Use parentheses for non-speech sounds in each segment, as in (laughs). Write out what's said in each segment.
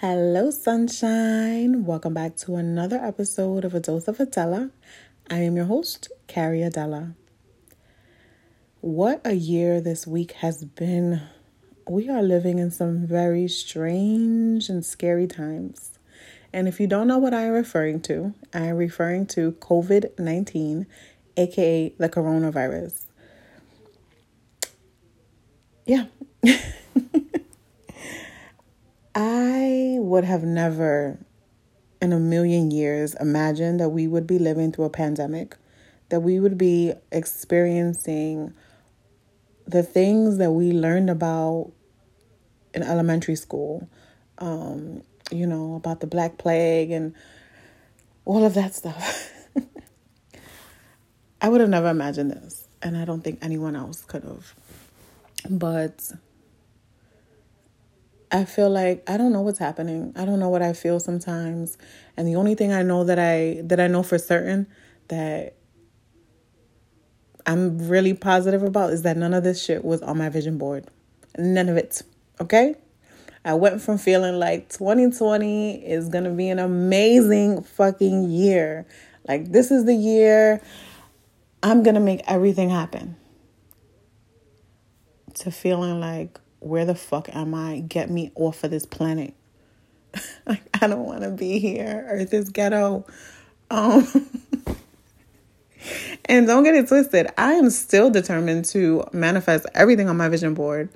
Hello, sunshine. Welcome back to another episode of A Dose of Adela. I am your host, Carrie Adela. What a year this week has been. We are living in some very strange and scary times. And if you don't know what I am referring to, I am referring to COVID 19, aka the coronavirus. Yeah. (laughs) I would have never in a million years imagined that we would be living through a pandemic, that we would be experiencing the things that we learned about in elementary school, um, you know, about the Black Plague and all of that stuff. (laughs) I would have never imagined this, and I don't think anyone else could have. But I feel like I don't know what's happening. I don't know what I feel sometimes. And the only thing I know that I that I know for certain that I'm really positive about is that none of this shit was on my vision board. None of it. Okay? I went from feeling like 2020 is going to be an amazing fucking year. Like this is the year I'm going to make everything happen. To feeling like where the fuck am I? Get me off of this planet. (laughs) like I don't want to be here. Earth is ghetto. Um (laughs) and don't get it twisted. I am still determined to manifest everything on my vision board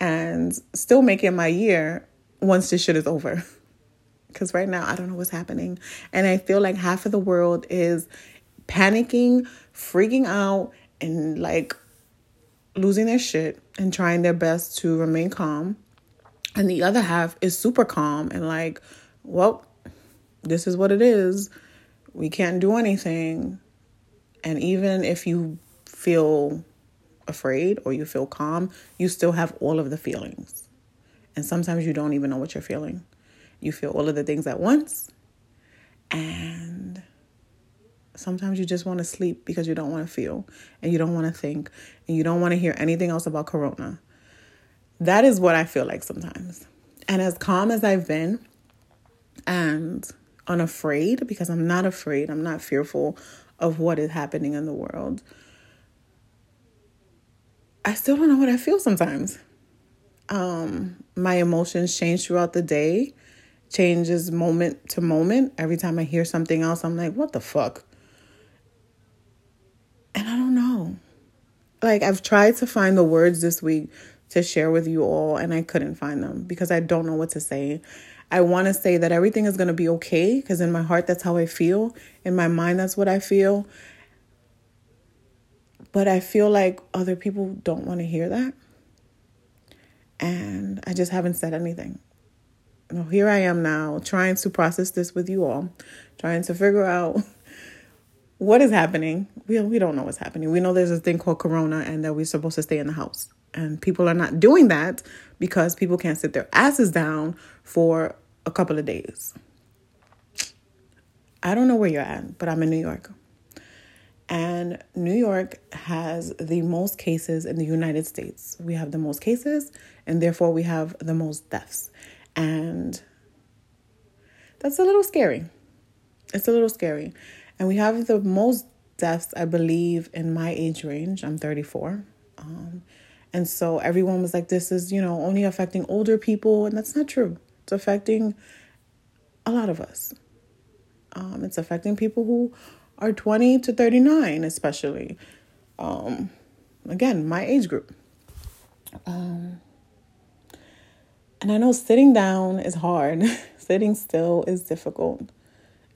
and still make it my year once this shit is over. (laughs) Cuz right now I don't know what's happening and I feel like half of the world is panicking, freaking out and like losing their shit and trying their best to remain calm. And the other half is super calm and like, well, this is what it is. We can't do anything. And even if you feel afraid or you feel calm, you still have all of the feelings. And sometimes you don't even know what you're feeling. You feel all of the things at once. And Sometimes you just want to sleep because you don't want to feel and you don't want to think and you don't want to hear anything else about Corona. That is what I feel like sometimes. And as calm as I've been and unafraid, because I'm not afraid, I'm not fearful of what is happening in the world, I still don't know what I feel sometimes. Um, my emotions change throughout the day, changes moment to moment. Every time I hear something else, I'm like, what the fuck? Like I've tried to find the words this week to share with you all and I couldn't find them because I don't know what to say. I want to say that everything is going to be okay because in my heart that's how I feel. In my mind that's what I feel. But I feel like other people don't want to hear that. And I just haven't said anything. Now, here I am now trying to process this with you all, trying to figure out what is happening? We, we don't know what's happening. We know there's a thing called Corona and that we're supposed to stay in the house. And people are not doing that because people can't sit their asses down for a couple of days. I don't know where you're at, but I'm in New York. And New York has the most cases in the United States. We have the most cases, and therefore we have the most deaths. And that's a little scary. It's a little scary. And we have the most deaths, I believe, in my age range. I'm 34. Um, and so everyone was like, this is, you know, only affecting older people. And that's not true. It's affecting a lot of us. Um, it's affecting people who are 20 to 39, especially. Um, again, my age group. Um, and I know sitting down is hard, (laughs) sitting still is difficult.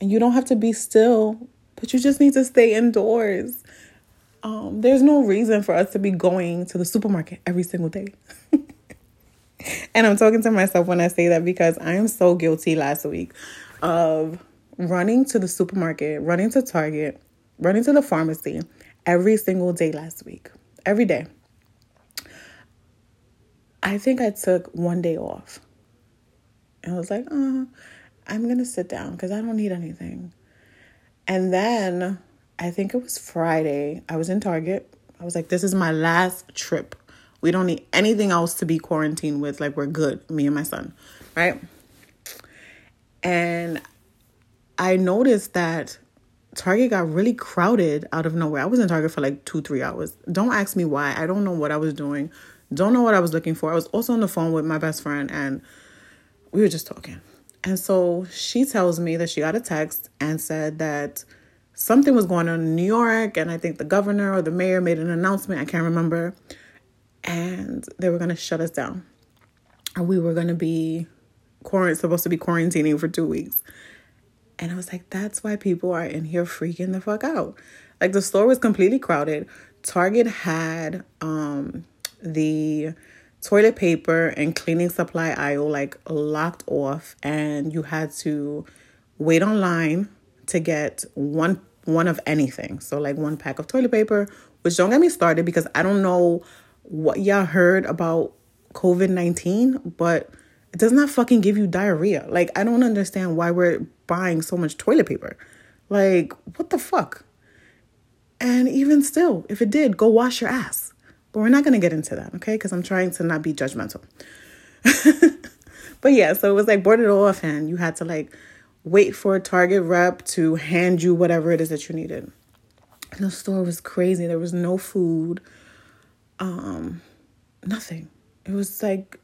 And you don't have to be still, but you just need to stay indoors. Um, there's no reason for us to be going to the supermarket every single day. (laughs) and I'm talking to myself when I say that because I am so guilty last week of running to the supermarket, running to Target, running to the pharmacy every single day last week. Every day. I think I took one day off. And I was like, uh, I'm going to sit down because I don't need anything. And then I think it was Friday. I was in Target. I was like, this is my last trip. We don't need anything else to be quarantined with. Like, we're good, me and my son, right? And I noticed that Target got really crowded out of nowhere. I was in Target for like two, three hours. Don't ask me why. I don't know what I was doing. Don't know what I was looking for. I was also on the phone with my best friend and we were just talking. And so she tells me that she got a text and said that something was going on in New York. And I think the governor or the mayor made an announcement. I can't remember. And they were going to shut us down. And we were going to be quarant- supposed to be quarantining for two weeks. And I was like, that's why people are in here freaking the fuck out. Like the store was completely crowded. Target had um the toilet paper and cleaning supply aisle like locked off and you had to wait online to get one one of anything. So like one pack of toilet paper, which don't get me started because I don't know what y'all heard about COVID-19, but it does not fucking give you diarrhea. Like I don't understand why we're buying so much toilet paper. Like what the fuck? And even still, if it did, go wash your ass. But we're not going to get into that, okay? Because I'm trying to not be judgmental. (laughs) but yeah, so it was like boarded off, and you had to like wait for a Target rep to hand you whatever it is that you needed. And the store was crazy. There was no food, um, nothing. It was like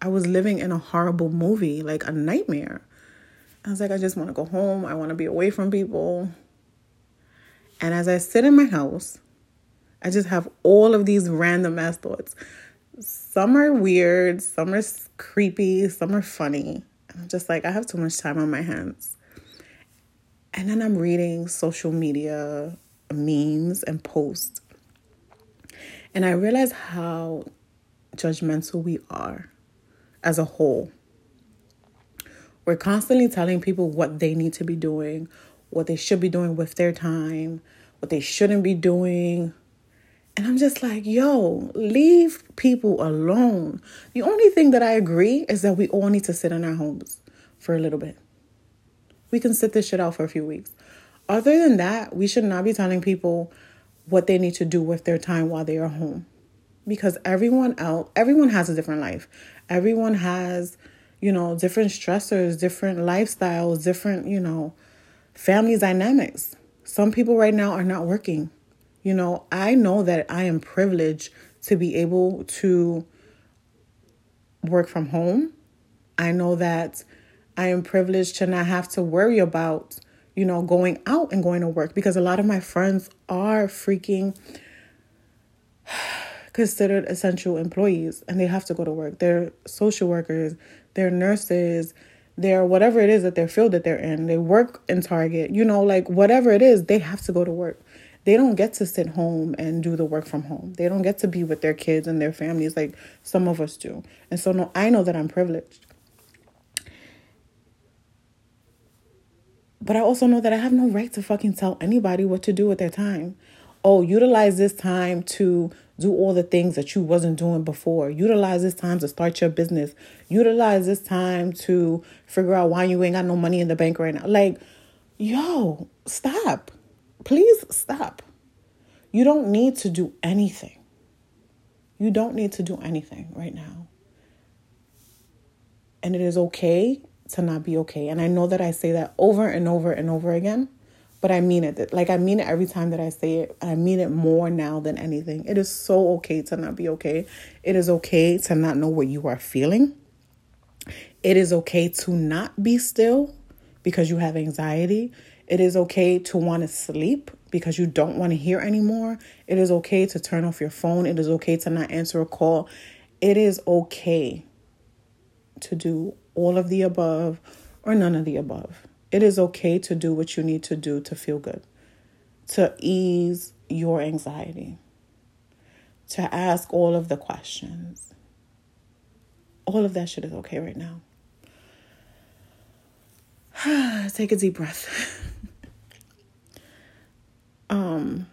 I was living in a horrible movie, like a nightmare. I was like, I just want to go home. I want to be away from people. And as I sit in my house, I just have all of these random ass thoughts. Some are weird, some are creepy, some are funny. I'm just like, I have too much time on my hands. And then I'm reading social media memes and posts. And I realize how judgmental we are as a whole. We're constantly telling people what they need to be doing, what they should be doing with their time, what they shouldn't be doing, and I'm just like, yo, leave people alone. The only thing that I agree is that we all need to sit in our homes for a little bit. We can sit this shit out for a few weeks. Other than that, we should not be telling people what they need to do with their time while they are home. Because everyone else, everyone has a different life. Everyone has, you know, different stressors, different lifestyles, different, you know, family dynamics. Some people right now are not working you know, I know that I am privileged to be able to work from home. I know that I am privileged to not have to worry about, you know, going out and going to work because a lot of my friends are freaking (sighs) considered essential employees and they have to go to work. They're social workers, they're nurses, they're whatever it is that their field that they're in. They work in Target, you know, like whatever it is, they have to go to work they don't get to sit home and do the work from home. They don't get to be with their kids and their families like some of us do. And so no I know that I'm privileged. But I also know that I have no right to fucking tell anybody what to do with their time. Oh, utilize this time to do all the things that you wasn't doing before. Utilize this time to start your business. Utilize this time to figure out why you ain't got no money in the bank right now. Like, yo, stop. Please stop. You don't need to do anything. You don't need to do anything right now. And it is okay to not be okay. And I know that I say that over and over and over again, but I mean it. Like I mean it every time that I say it. I mean it more now than anything. It is so okay to not be okay. It is okay to not know what you are feeling. It is okay to not be still because you have anxiety. It is okay to want to sleep because you don't want to hear anymore. It is okay to turn off your phone. It is okay to not answer a call. It is okay to do all of the above or none of the above. It is okay to do what you need to do to feel good, to ease your anxiety, to ask all of the questions. All of that shit is okay right now. (sighs) Take a deep breath. (laughs) um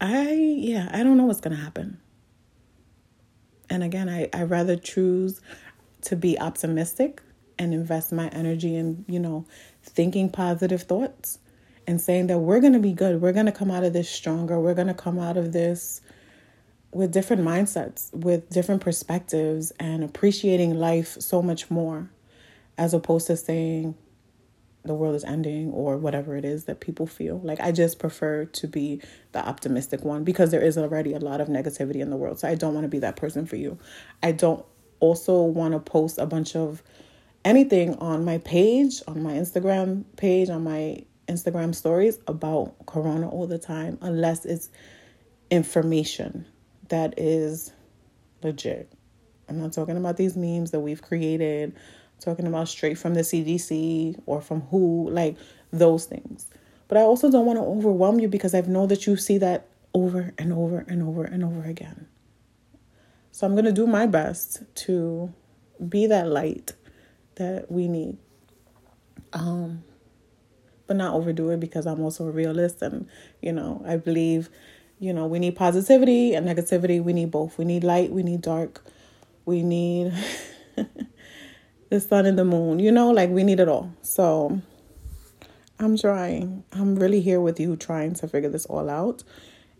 I yeah, I don't know what's going to happen. And again, I I rather choose to be optimistic and invest my energy in, you know, thinking positive thoughts and saying that we're going to be good. We're going to come out of this stronger. We're going to come out of this with different mindsets, with different perspectives, and appreciating life so much more as opposed to saying the world is ending or whatever it is that people feel. Like I just prefer to be the optimistic one because there is already a lot of negativity in the world. So I don't want to be that person for you. I don't also want to post a bunch of anything on my page, on my Instagram page, on my Instagram stories about corona all the time unless it's information that is legit. I'm not talking about these memes that we've created talking about straight from the CDC or from WHO, like those things. But I also don't want to overwhelm you because I know that you see that over and over and over and over again. So I'm going to do my best to be that light that we need. Um but not overdo it because I'm also a realist and you know, I believe you know, we need positivity and negativity. We need both. We need light, we need dark. We need (laughs) the sun and the moon. You know, like we need it all. So I'm trying. I'm really here with you trying to figure this all out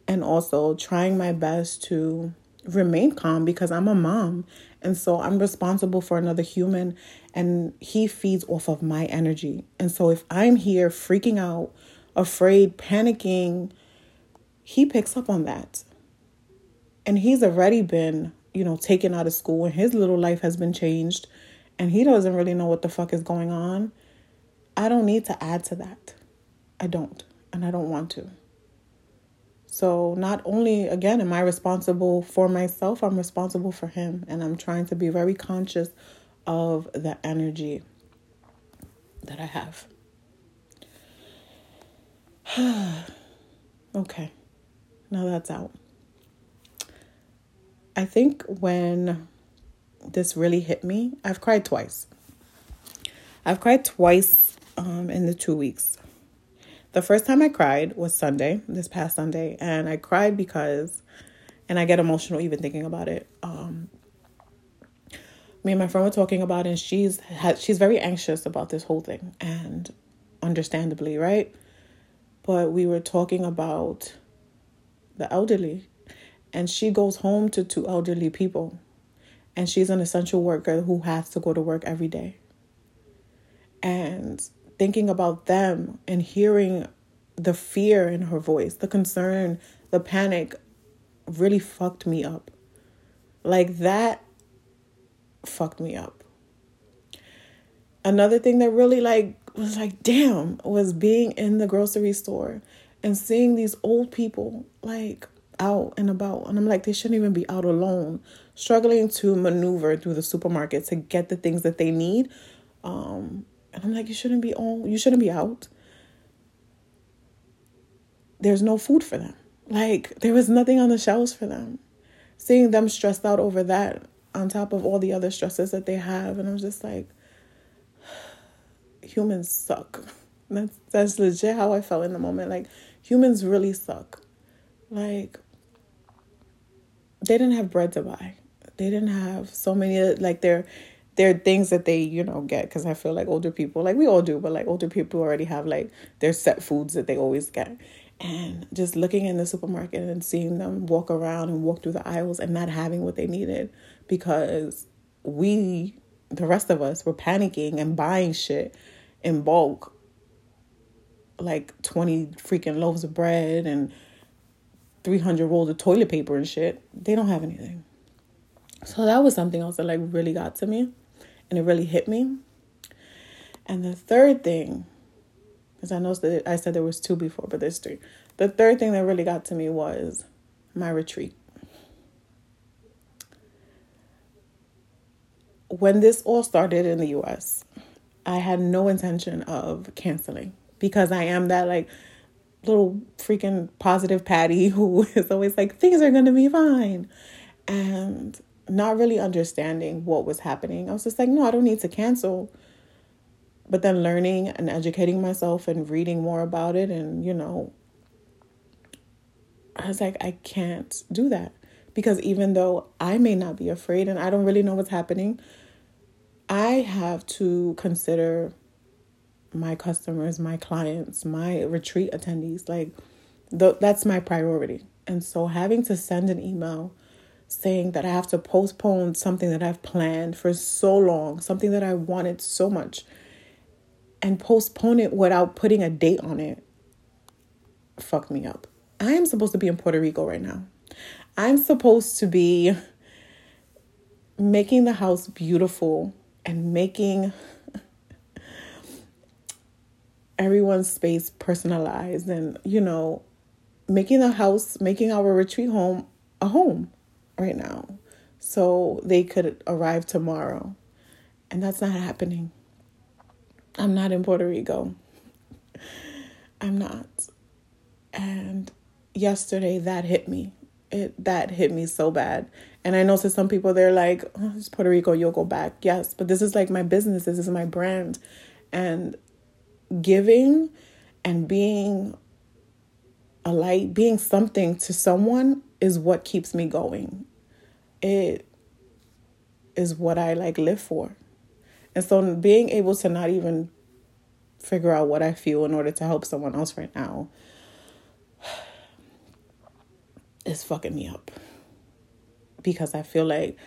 and also trying my best to remain calm because I'm a mom and so I'm responsible for another human and he feeds off of my energy. And so if I'm here freaking out, afraid, panicking, he picks up on that. And he's already been, you know, taken out of school and his little life has been changed and he doesn't really know what the fuck is going on, I don't need to add to that. I don't, and I don't want to. So, not only, again, am I responsible for myself, I'm responsible for him. And I'm trying to be very conscious of the energy that I have. (sighs) okay, now that's out. I think when this really hit me. I've cried twice. I've cried twice um, in the two weeks. The first time I cried was Sunday, this past Sunday, and I cried because, and I get emotional even thinking about it. Um, me and my friend were talking about, it and she's she's very anxious about this whole thing, and understandably, right? But we were talking about the elderly, and she goes home to two elderly people and she's an essential worker who has to go to work every day. And thinking about them and hearing the fear in her voice, the concern, the panic really fucked me up. Like that fucked me up. Another thing that really like was like damn was being in the grocery store and seeing these old people like out and about and I'm like they shouldn't even be out alone struggling to maneuver through the supermarket to get the things that they need. Um, and I'm like, you shouldn't be on, you shouldn't be out. There's no food for them. Like, there was nothing on the shelves for them. Seeing them stressed out over that on top of all the other stresses that they have. And I'm just like, (sighs) humans suck. That's that's legit how I felt in the moment. Like humans really suck. Like they didn't have bread to buy. They didn't have so many uh, like their there are things that they you know get. Because i feel like older people like we all do but like older people already have like their set foods that they always get. And just looking in the supermarket and seeing them walk around and walk through the aisles and not having what they needed because we the rest of us were panicking and buying shit in bulk like 20 freaking loaves of bread and 300 rolls of toilet paper and shit they don't have anything so that was something else that like really got to me and it really hit me. And the third thing, because I know that I said there was two before, but there's three. The third thing that really got to me was my retreat. When this all started in the US, I had no intention of canceling because I am that like little freaking positive Patty (laughs) who is always like, things are going to be fine. And not really understanding what was happening. I was just like, no, I don't need to cancel. But then learning and educating myself and reading more about it, and you know, I was like, I can't do that. Because even though I may not be afraid and I don't really know what's happening, I have to consider my customers, my clients, my retreat attendees. Like, th- that's my priority. And so having to send an email saying that I have to postpone something that I've planned for so long, something that I wanted so much, and postpone it without putting a date on it, fuck me up. I am supposed to be in Puerto Rico right now. I'm supposed to be making the house beautiful and making everyone's space personalized and, you know, making the house, making our retreat home a home right now. So they could arrive tomorrow. And that's not happening. I'm not in Puerto Rico. (laughs) I'm not. And yesterday that hit me. It that hit me so bad. And I know to some people they're like, oh, it's Puerto Rico, you'll go back. Yes, but this is like my business, this is my brand. And giving and being a light, being something to someone is what keeps me going. It is what I like live for. And so being able to not even figure out what I feel in order to help someone else right now (sighs) is fucking me up. Because I feel like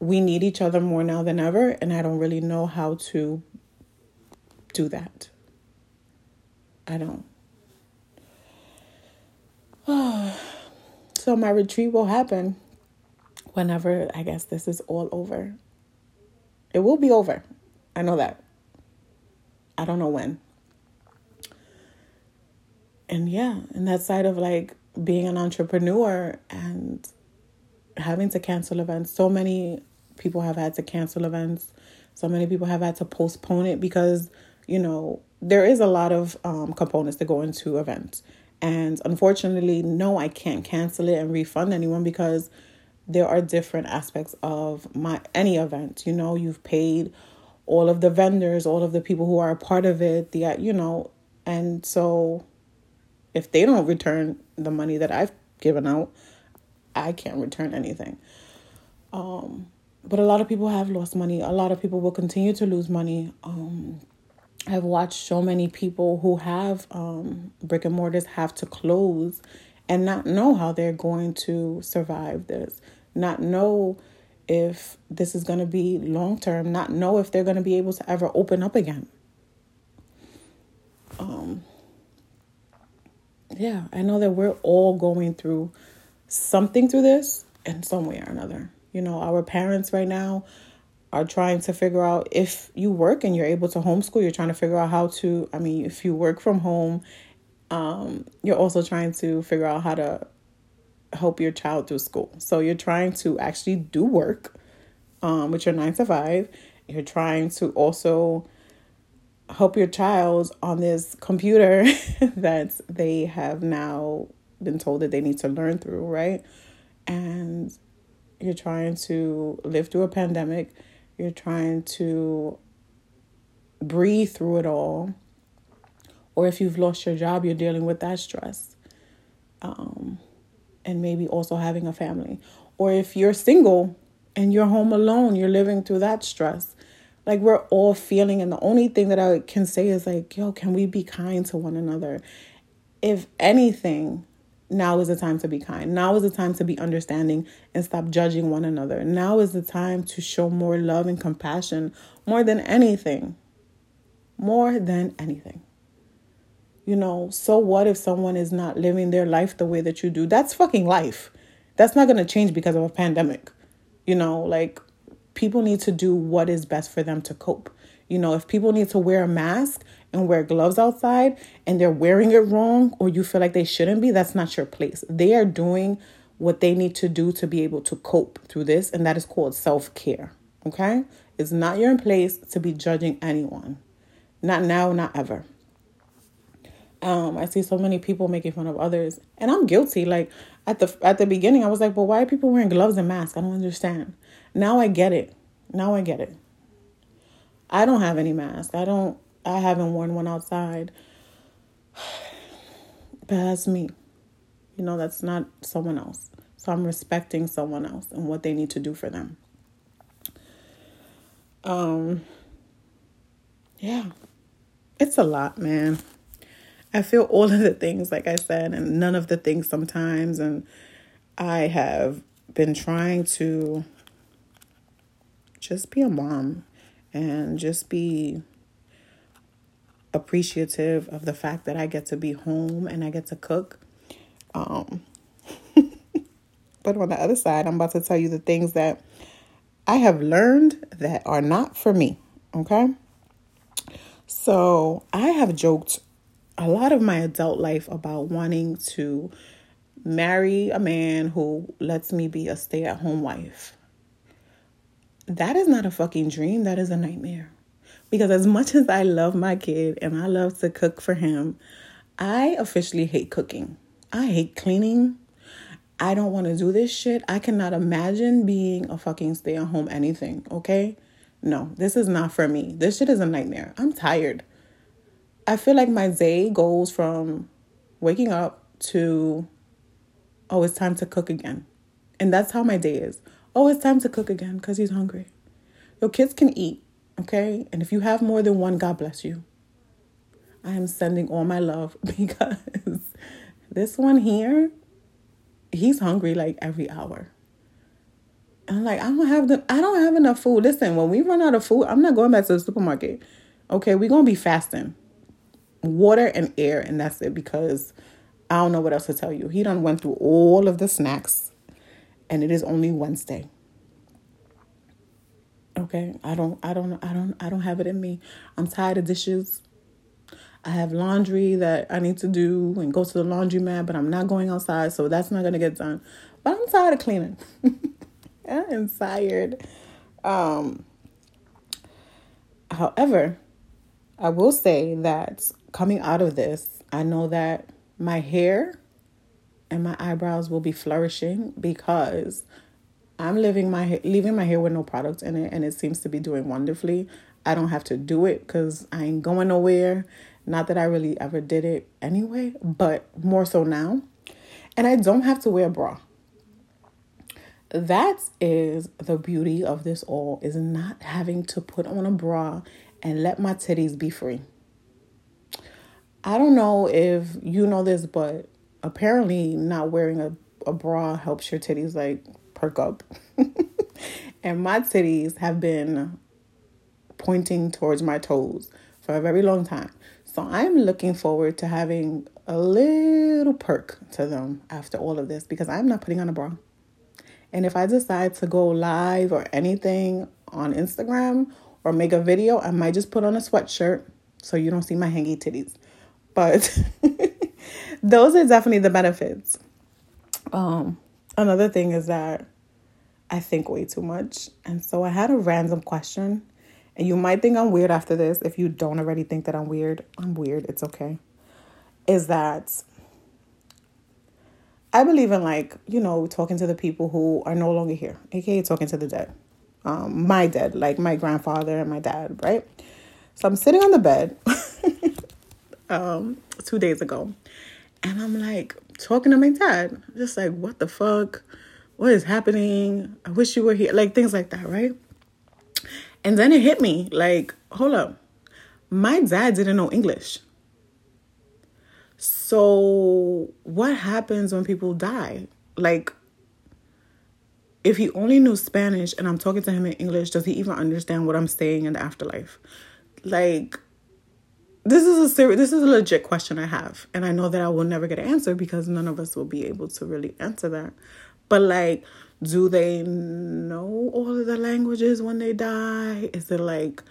we need each other more now than ever, and I don't really know how to do that. I don't. (sighs) so my retreat will happen whenever I guess this is all over. It will be over. I know that. I don't know when. And yeah, and that side of like being an entrepreneur and having to cancel events. So many people have had to cancel events. So many people have had to postpone it because, you know, there is a lot of um, components that go into events. And unfortunately, no, I can't cancel it and refund anyone because there are different aspects of my any event. You know, you've paid all of the vendors, all of the people who are a part of it, the you know, and so if they don't return the money that I've given out, I can't return anything. Um, but a lot of people have lost money. A lot of people will continue to lose money. Um, I've watched so many people who have um, brick and mortars have to close and not know how they're going to survive this, not know if this is going to be long term, not know if they're going to be able to ever open up again. Um, yeah, I know that we're all going through something through this in some way or another. You know, our parents right now are trying to figure out if you work and you're able to homeschool, you're trying to figure out how to, I mean, if you work from home, um, you're also trying to figure out how to help your child through school. So you're trying to actually do work um, with your nine to five. You're trying to also help your child on this computer (laughs) that they have now been told that they need to learn through, right? And you're trying to live through a pandemic you're trying to breathe through it all. Or if you've lost your job, you're dealing with that stress. Um, and maybe also having a family. Or if you're single and you're home alone, you're living through that stress. Like we're all feeling, and the only thing that I can say is like, yo, can we be kind to one another? If anything, now is the time to be kind. Now is the time to be understanding and stop judging one another. Now is the time to show more love and compassion more than anything. More than anything. You know, so what if someone is not living their life the way that you do? That's fucking life. That's not going to change because of a pandemic. You know, like people need to do what is best for them to cope. You know, if people need to wear a mask and wear gloves outside and they're wearing it wrong or you feel like they shouldn't be, that's not your place. They are doing what they need to do to be able to cope through this, and that is called self care. Okay? It's not your place to be judging anyone. Not now, not ever. Um, I see so many people making fun of others, and I'm guilty. Like at the at the beginning, I was like, "But why are people wearing gloves and masks?" I don't understand. Now I get it. Now I get it. I don't have any mask. I don't I haven't worn one outside. (sighs) But that's me. You know, that's not someone else. So I'm respecting someone else and what they need to do for them. Um yeah. It's a lot, man. I feel all of the things like I said and none of the things sometimes and I have been trying to just be a mom and just be appreciative of the fact that I get to be home and I get to cook. Um, (laughs) but on the other side, I'm about to tell you the things that I have learned that are not for me. Okay. So I have joked a lot of my adult life about wanting to marry a man who lets me be a stay at home wife. That is not a fucking dream. That is a nightmare. Because as much as I love my kid and I love to cook for him, I officially hate cooking. I hate cleaning. I don't want to do this shit. I cannot imagine being a fucking stay at home anything, okay? No, this is not for me. This shit is a nightmare. I'm tired. I feel like my day goes from waking up to, oh, it's time to cook again. And that's how my day is. Oh, it's time to cook again because he's hungry. Your kids can eat, okay? And if you have more than one, God bless you. I am sending all my love (laughs) because this one here, he's hungry like every hour. And I'm like, I don't have the I don't have enough food. Listen, when we run out of food, I'm not going back to the supermarket. Okay, we're gonna be fasting. Water and air, and that's it because I don't know what else to tell you. He done went through all of the snacks and it is only Wednesday. Okay, I don't I don't I don't I don't have it in me. I'm tired of dishes. I have laundry that I need to do and go to the laundromat, but I'm not going outside, so that's not gonna get done. But I'm tired of cleaning. (laughs) I am tired. Um, however, I will say that coming out of this, I know that my hair and my eyebrows will be flourishing because I'm living my leaving my hair with no product in it and it seems to be doing wonderfully. I don't have to do it cuz I ain't going nowhere. Not that I really ever did it anyway, but more so now. And I don't have to wear a bra that is the beauty of this all is not having to put on a bra and let my titties be free. I don't know if you know this, but apparently not wearing a, a bra helps your titties like perk up. (laughs) and my titties have been pointing towards my toes for a very long time. So I'm looking forward to having a little perk to them after all of this because I'm not putting on a bra. And if I decide to go live or anything on Instagram or make a video, I might just put on a sweatshirt so you don't see my hangy titties. But (laughs) those are definitely the benefits. Um, another thing is that I think way too much. And so I had a random question. And you might think I'm weird after this. If you don't already think that I'm weird, I'm weird. It's okay. Is that I believe in like, you know, talking to the people who are no longer here, aka talking to the dead. Um, my dead, like my grandfather and my dad, right? So I'm sitting on the bed (laughs) um, two days ago, and I'm like talking to my dad, just like, what the fuck? What is happening? I wish you were here, like things like that, right? And then it hit me, like, hold up, my dad didn't know English. So, what happens when people die? Like, if he only knew Spanish and I'm talking to him in English, does he even understand what I'm saying in the afterlife? Like, this is a serious, this is a legit question I have, and I know that I will never get an answer because none of us will be able to really answer that. But like, do they know all of the languages when they die? Is it like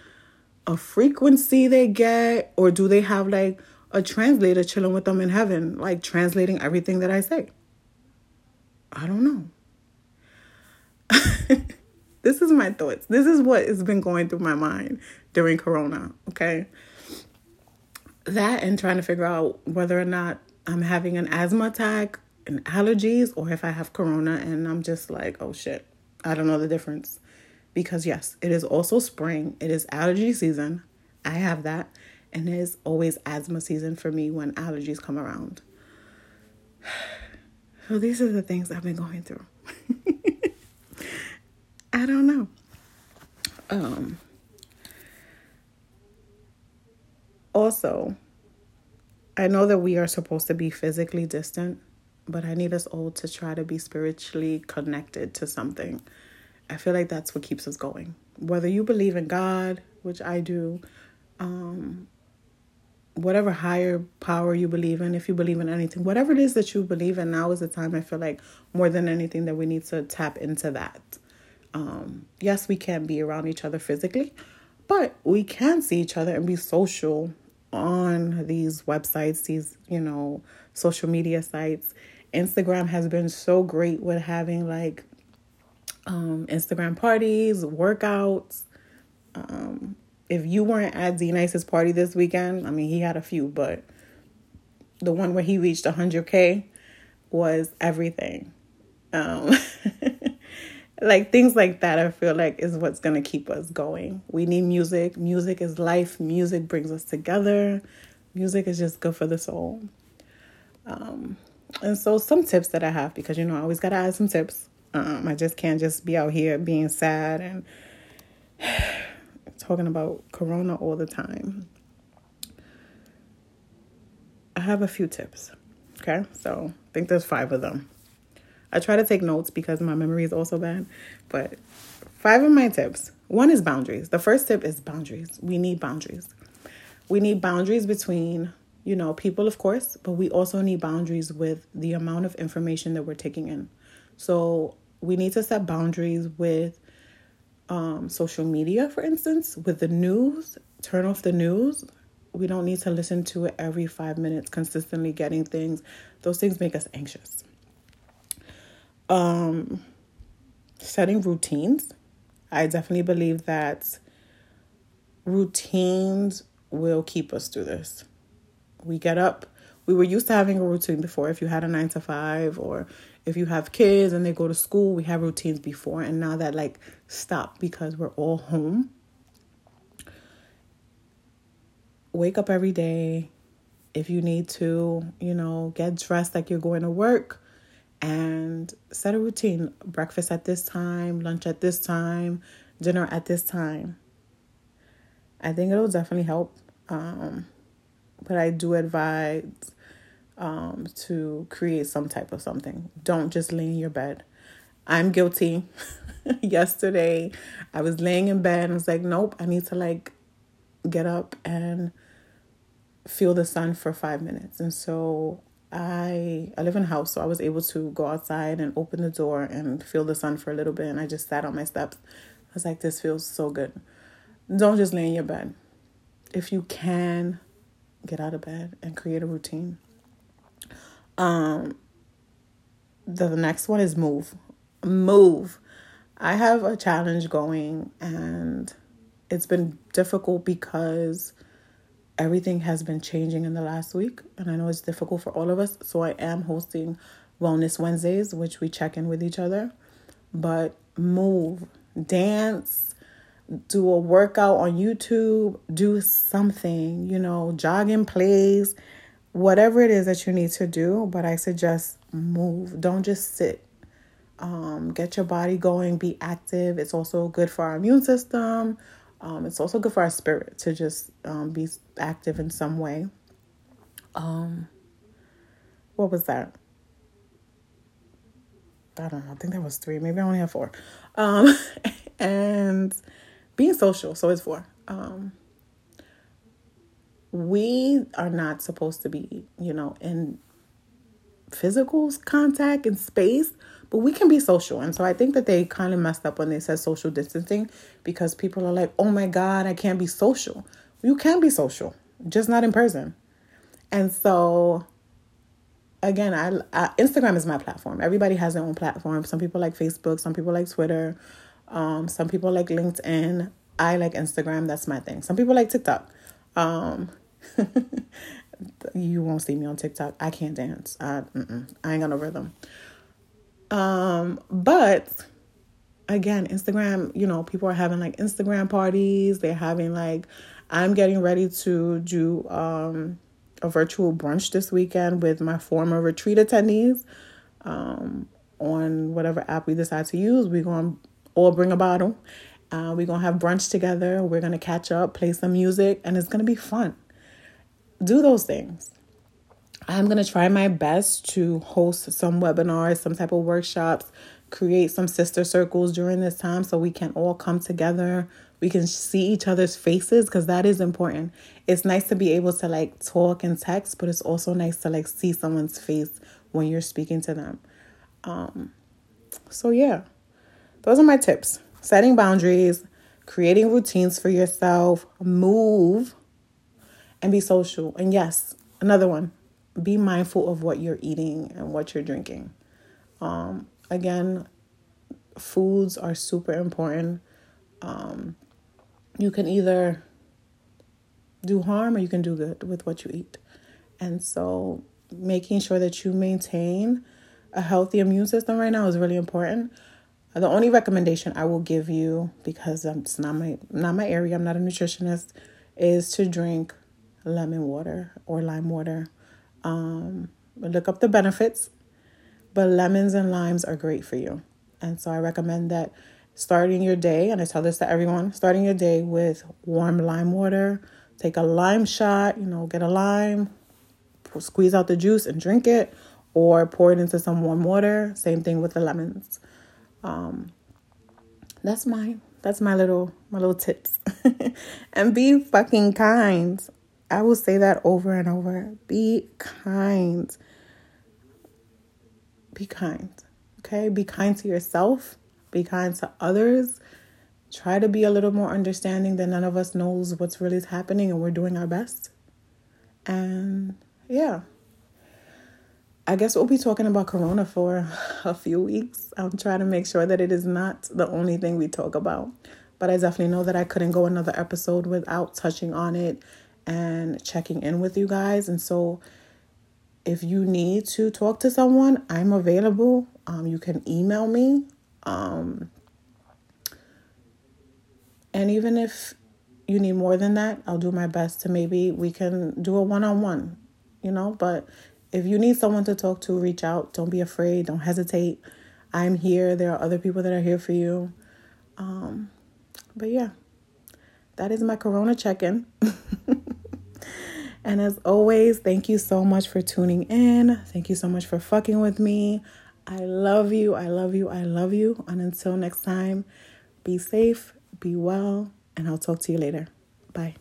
a frequency they get, or do they have like a translator chilling with them in heaven, like translating everything that I say. I don't know. (laughs) this is my thoughts. This is what has been going through my mind during Corona, okay? That and trying to figure out whether or not I'm having an asthma attack and allergies or if I have Corona and I'm just like, oh shit, I don't know the difference. Because yes, it is also spring, it is allergy season. I have that and it's always asthma season for me when allergies come around. (sighs) So these are the things I've been going through. (laughs) I don't know. Um also, I know that we are supposed to be physically distant but I need us all to try to be spiritually connected to something. I feel like that's what keeps us going. Whether you believe in God, which I do, um, whatever higher power you believe in, if you believe in anything, whatever it is that you believe in, now is the time I feel like more than anything that we need to tap into that. Um, yes, we can't be around each other physically, but we can see each other and be social on these websites, these, you know, social media sites. Instagram has been so great with having like um, Instagram parties, workouts. Um, if you weren't at D-Nice's party this weekend, I mean, he had a few, but the one where he reached 100K was everything. Um, (laughs) like things like that, I feel like is what's going to keep us going. We need music. Music is life. Music brings us together. Music is just good for the soul. Um, and so, some tips that I have because you know, I always got to add some tips. Um, I just can't just be out here being sad and (sighs) talking about Corona all the time. I have a few tips. Okay, so I think there's five of them. I try to take notes because my memory is also bad, but five of my tips. One is boundaries. The first tip is boundaries. We need boundaries. We need boundaries between, you know, people, of course, but we also need boundaries with the amount of information that we're taking in. So we need to set boundaries with um, social media, for instance, with the news, turn off the news. We don't need to listen to it every five minutes, consistently getting things. Those things make us anxious. Um, setting routines. I definitely believe that routines will keep us through this. We get up. We were used to having a routine before. If you had a nine to five or if you have kids and they go to school, we have routines before, and now that like stop because we're all home. Wake up every day. If you need to, you know, get dressed like you're going to work and set a routine. Breakfast at this time, lunch at this time, dinner at this time. I think it'll definitely help. Um, but I do advise um, to create some type of something. Don't just lay in your bed. I'm guilty. (laughs) Yesterday, I was laying in bed and I was like, nope, I need to like get up and feel the sun for five minutes. And so I I live in a house, so I was able to go outside and open the door and feel the sun for a little bit. And I just sat on my steps. I was like, this feels so good. Don't just lay in your bed. If you can, get out of bed and create a routine. Um, the next one is move. Move. I have a challenge going and it's been difficult because everything has been changing in the last week and I know it's difficult for all of us. So I am hosting Wellness Wednesdays, which we check in with each other. But move, dance, do a workout on YouTube, do something, you know, jog in place whatever it is that you need to do, but I suggest move. Don't just sit. Um, get your body going, be active. It's also good for our immune system. Um, it's also good for our spirit to just um, be active in some way. Um, what was that? I don't know. I think that was three. Maybe I only have four. Um, (laughs) and being social. So it's four. Um, we are not supposed to be, you know, in physical contact and space, but we can be social. And so I think that they kind of messed up when they said social distancing because people are like, oh my God, I can't be social. You can be social, just not in person. And so again, I, I, Instagram is my platform. Everybody has their own platform. Some people like Facebook, some people like Twitter, um, some people like LinkedIn. I like Instagram. That's my thing. Some people like TikTok. Um, (laughs) you won't see me on TikTok. I can't dance. I I ain't got no rhythm. Um, but again, Instagram, you know, people are having like Instagram parties. They're having like I'm getting ready to do um a virtual brunch this weekend with my former retreat attendees. Um, on whatever app we decide to use, we're gonna all bring a bottle. Uh, we're gonna have brunch together. We're gonna catch up, play some music, and it's gonna be fun do those things. I'm going to try my best to host some webinars, some type of workshops, create some sister circles during this time so we can all come together. We can see each other's faces because that is important. It's nice to be able to like talk and text, but it's also nice to like see someone's face when you're speaking to them. Um, so, yeah, those are my tips setting boundaries, creating routines for yourself, move, and be social. And yes, another one be mindful of what you're eating and what you're drinking. Um, again, foods are super important. Um, you can either do harm or you can do good with what you eat. And so, making sure that you maintain a healthy immune system right now is really important. The only recommendation I will give you, because it's not my not my area, I'm not a nutritionist, is to drink lemon water or lime water. Um, look up the benefits, but lemons and limes are great for you. And so I recommend that starting your day, and I tell this to everyone, starting your day with warm lime water. Take a lime shot, you know, get a lime, squeeze out the juice and drink it, or pour it into some warm water. Same thing with the lemons. Um, that's my that's my little my little tips. (laughs) and be fucking kind. I will say that over and over. Be kind. Be kind. Okay? Be kind to yourself. Be kind to others. Try to be a little more understanding that none of us knows what's really happening and we're doing our best. And yeah. I guess we'll be talking about Corona for (laughs) a few weeks. I'm trying to make sure that it is not the only thing we talk about. But I definitely know that I couldn't go another episode without touching on it and checking in with you guys. And so, if you need to talk to someone, I'm available. Um, you can email me. Um, and even if you need more than that, I'll do my best to maybe we can do a one on one, you know. But if you need someone to talk to, reach out. Don't be afraid. Don't hesitate. I'm here. There are other people that are here for you. Um, but yeah, that is my Corona check in. (laughs) And as always, thank you so much for tuning in. Thank you so much for fucking with me. I love you. I love you. I love you. And until next time, be safe, be well, and I'll talk to you later. Bye.